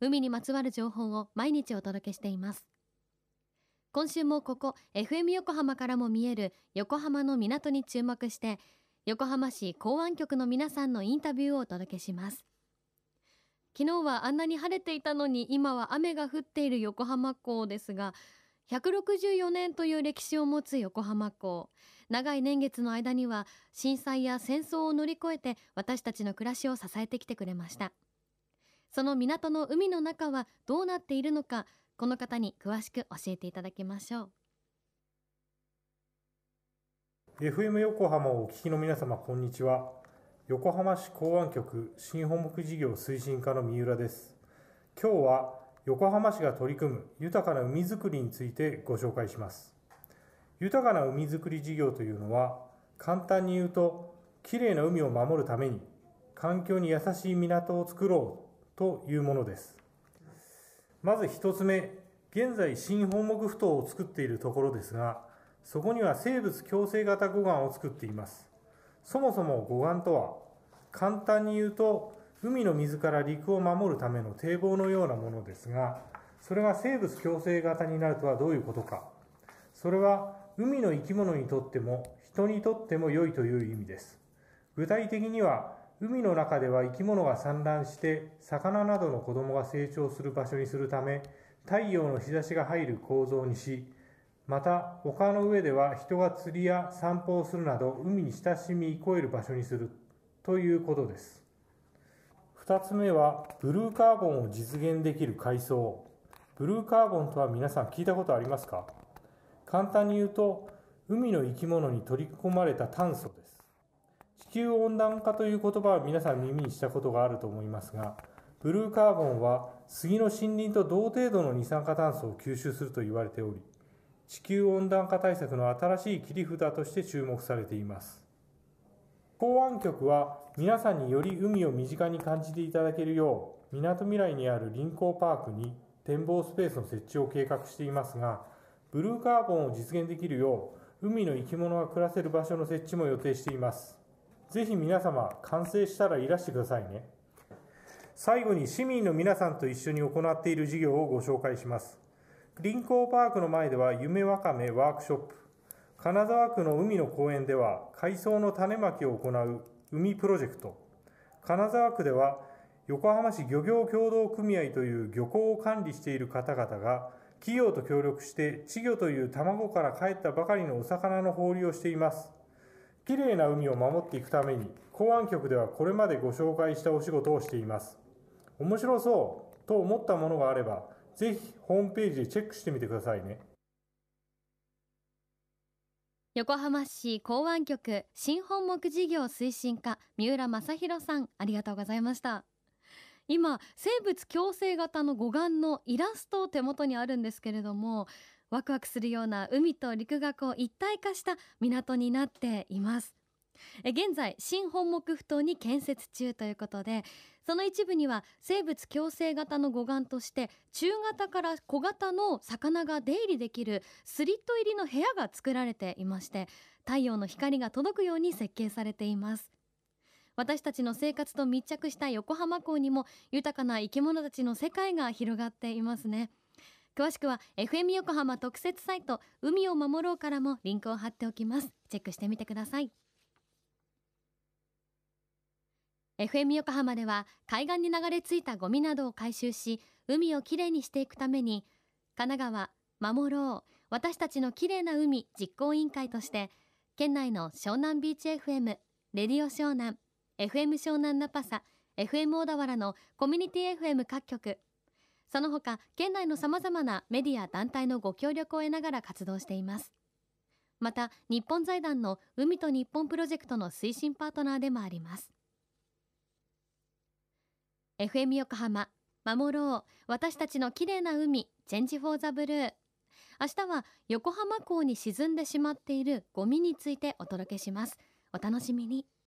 海にまつわる情報を毎日お届けしています。今週もここ FM 横浜からも見える横浜の港に注目して横浜市港湾局の皆さんのインタビューをお届けします。昨日はあんなに晴れていたのに今は雨が降っている横浜港ですが164年という歴史を持つ横浜港。長い年月の間には震災や戦争を乗り越えて私たちの暮らしを支えてきてくれました。その港の海の中はどうなっているのかこの方に詳しく教えていただきましょう。FM 横浜をお聞きの皆様こんにちは。横浜市港湾局新本木事業推進課の三浦です。今日は横浜市が取り組む豊かな海づくりについてご紹介します。豊かな海づくり事業というのは簡単に言うときれいな海を守るために環境に優しい港を作ろうというものです。まず1つ目現在新本木埠頭を作っているところですがそこには生物共生型護岸を作っています。そもそも護岸とは簡単に言うと海の水から陸を守るための堤防のようなものですがそれが生物共生型になるとはどういうことか。それは海の生き物にとっても人にとっても良いという意味です。具体的には海の中では生き物が産卵して魚などの子供が成長する場所にするため太陽の日差しが入る構造にしまた丘の上では人が釣りや散歩をするなど海に親しみ超える場所にするということです。2つ目はブルーカーボンを実現できる海藻。ブルーカーボンとは皆さん聞いたことありますか？簡単に言うと海の生き物に取り込まれた炭素です。球温暖化という言葉は皆さん耳にしたことがあると思いますがブルーカーボンは杉の森林と同程度の二酸化炭素を吸収すると言われており地球温暖化対策の新しい切り札として注目されています。港湾局は皆さんにより海を身近に感じていただけるようみなとみらいにある臨港パークに展望スペースの設置を計画していますがブルーカーボンを実現できるよう海の生き物が暮らせる場所の設置も予定しています。ぜひ皆様完成したらいらしてくださいね。最後に市民の皆さんと一緒に行っている事業をご紹介します。臨港パークの前では夢わかめワークショップ。金沢区の海の公園では海藻の種まきを行う海プロジェクト。金沢区では横浜市漁業協同組合という漁港を管理している方々が企業と協力して稚魚という卵から帰ったばかりのお魚の放流をしています。きれいな海を守っていくために港湾局ではこれまでご紹介したお仕事をしています。面白そうと思ったものがあればぜひホームページでチェックしてみてくださいね。横浜市港湾局新本木事業推進課三浦正弘さんありがとうございました。今生物共生型の護岸のイラスト手元にあるんですけれどもワクワクするような海と陸がこう一体化した港になっています。現在新本木埠頭に建設中ということでその一部には生物共生型の護岸として中型から小型の魚が出入りできるスリット入りの部屋が作られていまして太陽の光が届くように設計されています。私たちの生活と密着した横浜港にも豊かな生き物たちの世界が広がっていますね。詳しくは FM 横浜特設サイト海を守ろうからもリンクを貼っておきます。チェックしてみてください。FM 横浜では海岸に流れ着いたゴミなどを回収し海をきれいにしていくために神奈川守ろう私たちのきれいな海実行委員会として県内の湘南ビーチ FM レディオ湘南 FM 湘南ナパサ FM 小田原のコミュニティ FM 各局その他県内のさまざまなメディア団体のご協力を得ながら活動しています。また日本財団の海と日本プロジェクトの推進パートナーでもあります。FM 横浜守ろう私たちの綺麗な海チェンジフォーザブルー。明日は横浜港に沈んでしまっているゴミについてお届けします。お楽しみに。